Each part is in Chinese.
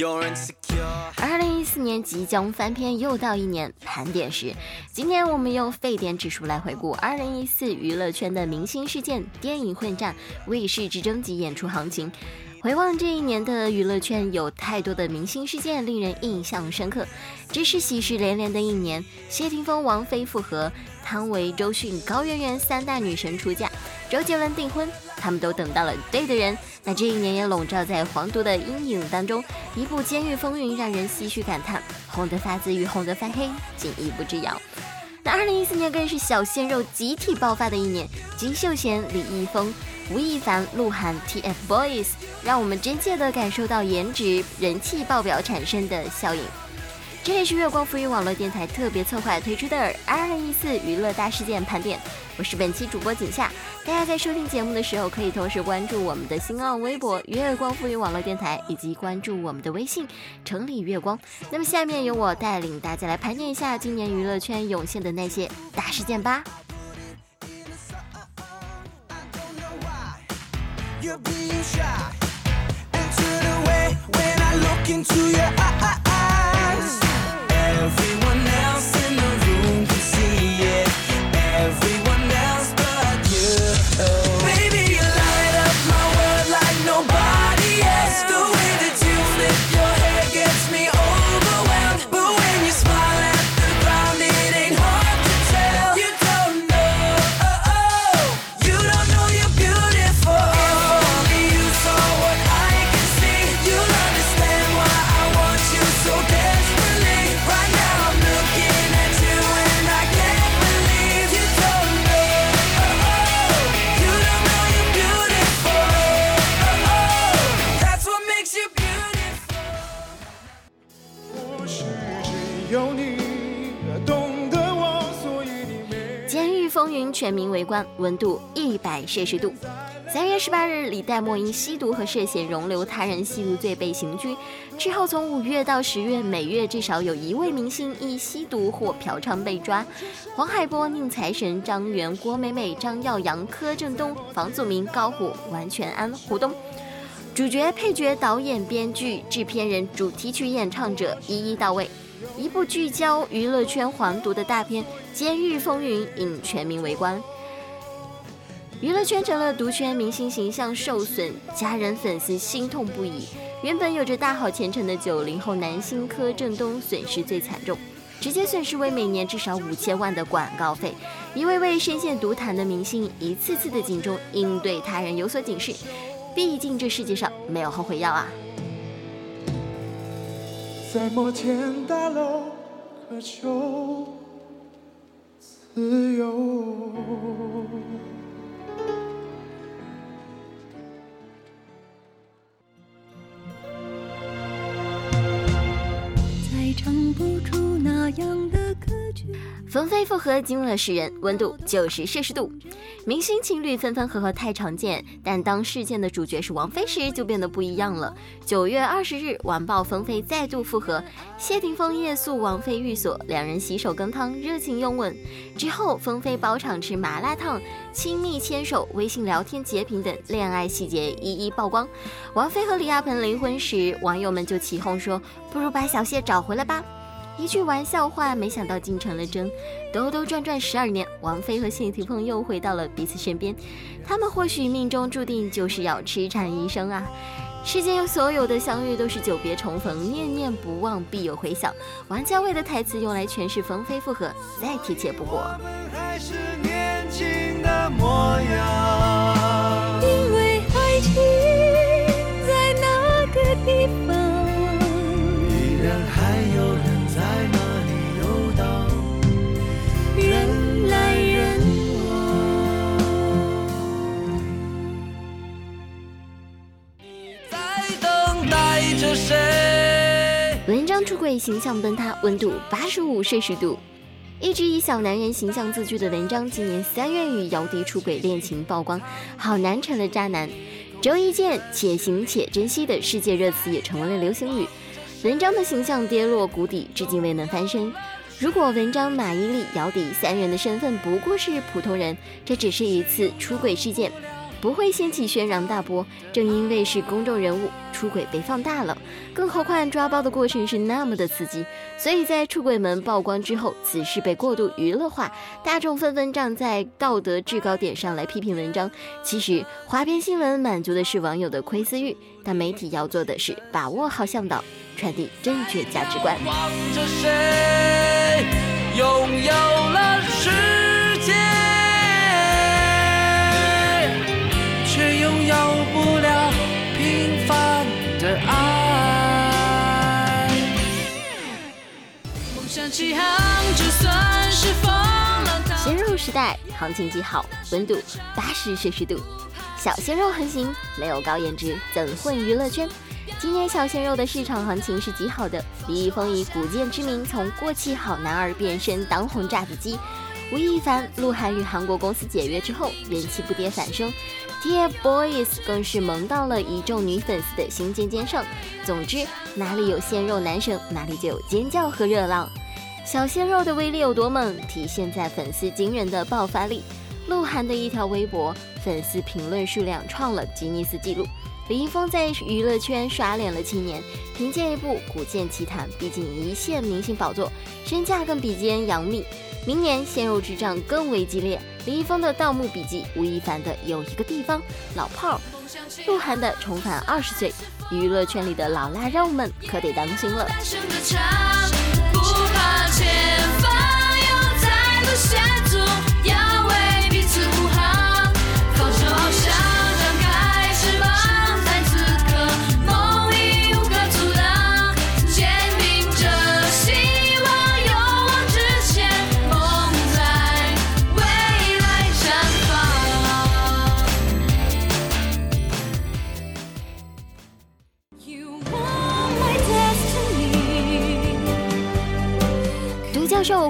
二零一四年即将翻篇，又到一年盘点时，今天我们用沸点指数来回顾二零一四娱乐圈的明星事件、电影混战、卫视之争及演出行情。回望这一年的娱乐圈，有太多的明星事件令人印象深刻。这是喜事连连的一年，谢霆锋、王菲复合，汤唯、周迅、高圆圆三大女神出嫁，周杰伦订婚，他们都等到了对的人。那这一年也笼罩在黄毒的阴影当中，一部《监狱风云》让人唏嘘感叹：红得发紫与红得发黑，仅一步之遥。那二零一四年更是小鲜肉集体爆发的一年，金秀贤、李易峰。吴亦凡、鹿晗、TFBOYS，让我们真切地感受到颜值、人气爆表产生的效应。这里是月光浮云网络电台特别策划推出的二零一四娱乐大事件盘点，我是本期主播景夏。大家在收听节目的时候，可以同时关注我们的新浪微博“月光浮云网络电台”，以及关注我们的微信“城里月光”。那么，下面由我带领大家来盘点一下今年娱乐圈涌现的那些大事件吧。you're being shy. And turn away when I look into your eyes. Everyone 全民围观，温度一百摄氏度。三月十八日，李代沫因吸毒和涉嫌容留他人吸毒罪被刑拘。之后，从五月到十月，每月至少有一位明星因吸毒或嫖娼被抓。黄海波、宁财神、张元、郭美美、张耀扬、柯震东、房祖名、高虎、完全安、胡东。主角、配角、导演、编剧、制片人、主题曲演唱者一一到位，一部聚焦娱乐圈黄毒的大片《监狱风云》引全民围观。娱乐圈成了毒圈，明星形象受损，家人粉丝心痛不已。原本有着大好前程的九零后男星柯震东损失最惨重，直接损失为每年至少五千万的广告费。一位位深陷毒坛的明星，一次次的警钟应对他人有所警示。毕竟这世界上没有后悔药啊！在摩天大楼渴求自由。再唱不出那样的。冯飞复合惊了世人，温度九十摄氏度。明星情侣分分合合太常见，但当事件的主角是王菲时，就变得不一样了。九月二十日，晚报冯菲再度复合，谢霆锋夜宿王菲寓所，两人洗手羹汤，热情拥吻。之后，冯菲包场吃麻辣烫，亲密牵手，微信聊天截屏等恋爱细节一一曝光。王菲和李亚鹏离婚时，网友们就起哄说：“不如把小谢找回来吧。”一句玩笑话，没想到竟成了真。兜兜转转十二年，王菲和谢霆锋又回到了彼此身边。他们或许命中注定就是要痴缠一生啊！世间所有的相遇都是久别重逢，念念不忘必有回响。王家卫的台词用来诠释冯飞复合，再贴切不过。我们还是年轻的模样。文章出轨形象崩塌，温度八十五摄氏度。一直以小男人形象自居的文章，今年三月与姚笛出轨恋情曝光，好男成了渣男。周一见，且行且珍惜的世界热词也成为了流行语。文章的形象跌落谷底，至今未能翻身。如果文章、马伊琍、姚笛三人的身份不过是普通人，这只是一次出轨事件。不会掀起轩然大波。正因为是公众人物，出轨被放大了，更何况抓包的过程是那么的刺激，所以在出轨门曝光之后，此事被过度娱乐化，大众纷纷站在道德制高点上来批评文章。其实花边新闻满足的是网友的窥私欲，但媒体要做的是把握好向导，传递正确价值观。望着谁拥有了鲜肉时代，行情极好，温度八十摄氏度，小鲜肉横行，没有高颜值怎混娱乐圈？今年小鲜肉的市场行情是极好的，李易峰以古剑之名从过气好男儿变身当红炸子鸡，吴亦凡、鹿晗与韩国公司解约之后，人气不跌反升，TFBOYS 更是萌到了一众女粉丝的心尖尖上。总之，哪里有鲜肉男神，哪里就有尖叫和热浪。小鲜肉的威力有多猛，体现在粉丝惊人的爆发力。鹿晗的一条微博，粉丝评论数量创了吉尼斯纪录。李易峰在娱乐圈刷脸了七年，凭借一部《古剑奇谭》，逼近一线明星宝座，身价更比肩杨幂。明年鲜肉之战更为激烈，李易峰的《盗墓笔记》，吴亦凡的《有一个地方》，老炮儿，鹿晗的重返二十岁，娱乐圈里的老腊肉们可得当心了。不怕前方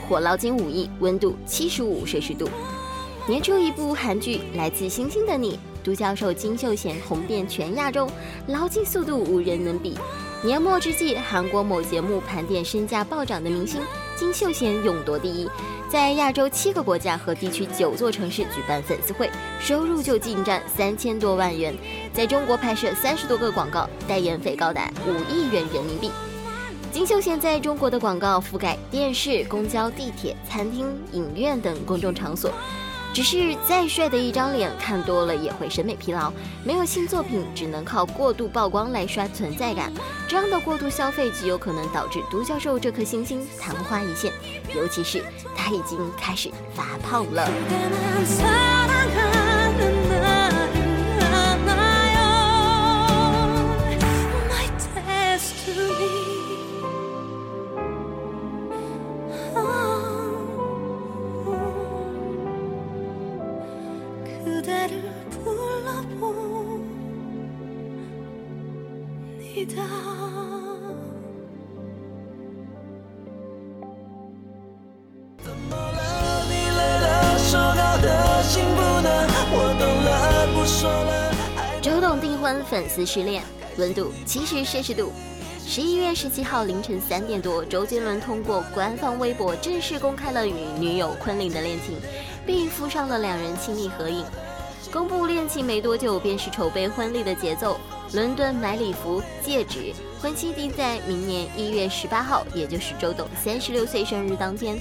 火捞金五亿，温度七十五摄氏度。年初一部韩剧《来自星星的你》，独角兽金秀贤红遍全亚洲，捞金速度无人能比。年末之际，韩国某节目盘点身价暴涨的明星，金秀贤勇夺第一，在亚洲七个国家和地区九座城市举办粉丝会，收入就进占三千多万元，在中国拍摄三十多个广告，代言费高达五亿元人民币。金秀贤在中国的广告覆盖电视、公交、地铁、餐厅、影院等公众场所。只是再帅的一张脸，看多了也会审美疲劳。没有新作品，只能靠过度曝光来刷存在感。这样的过度消费极有可能导致独角兽这颗星星昙花一现，尤其是他已经开始发胖了。一怎么了你累了说好的幸福呢我懂了不说了。爱周董订婚粉丝失恋温度七十摄氏度。十一月十七号凌晨三点多周杰伦通过官方微博正式公开了与女友昆凌的恋情并附上了两人亲密合影。公布恋情没多久便是筹备婚礼的节奏。伦敦买礼服、戒指，婚期定在明年一月十八号，也就是周董三十六岁生日当天。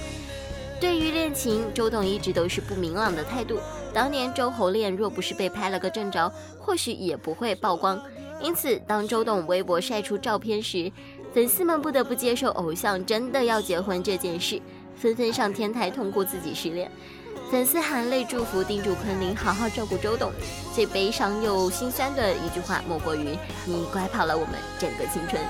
对于恋情，周董一直都是不明朗的态度。当年周侯恋若不是被拍了个正着，或许也不会曝光。因此，当周董微博晒出照片时，粉丝们不得不接受偶像真的要结婚这件事，纷纷上天台痛哭自己失恋。粉丝含泪祝福，叮嘱昆凌好好照顾周董。最悲伤又心酸的一句话，莫过于你拐跑了我们整个青春。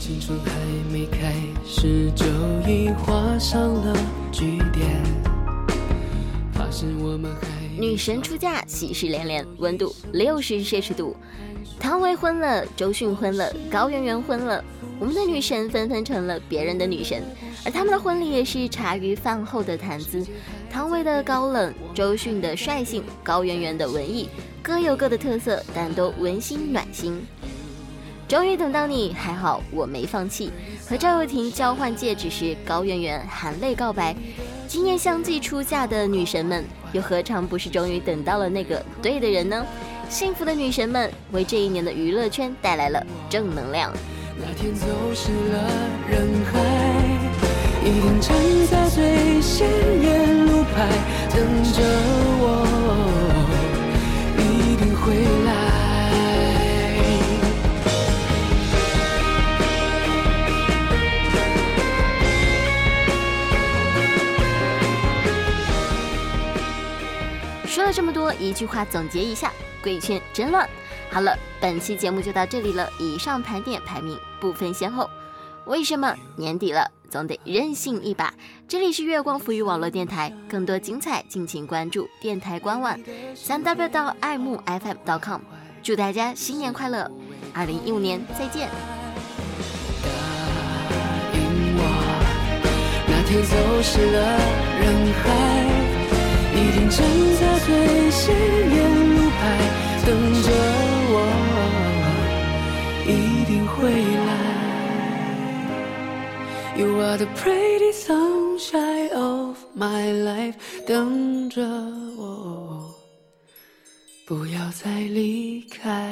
青春还没开始，就已画上了句点。发誓我们还女神出嫁，喜事连连，温度六十摄氏度。唐薇婚了，周迅婚了，高圆圆婚了，我们的女神纷纷成了别人的女神，而他们的婚礼也是茶余饭后的谈资。唐薇的高冷，周迅的率性，高圆圆的文艺，各有各的特色，但都温馨暖心。终于等到你，还好我没放弃。和赵又廷交换戒指时，高圆圆含泪告白。今年相继出嫁的女神们，又何尝不是终于等到了那个对的人呢？幸福的女神们，为这一年的娱乐圈带来了正能量。那天走失了人海，一定站在最显眼路牌等着我，这么多，一句话总结一下：贵圈真乱。好了，本期节目就到这里了。以上盘点排名不分先后。为什么年底了总得任性一把？这里是月光浮语网络电台，更多精彩敬请关注电台官网三 w 到爱慕 FM.com。祝大家新年快乐，二零一五年再见。答应我，那天走失了人海，一定站在最显眼路牌等着我，一定会来。You are the pretty sunshine of my life，等着我，不要再离开。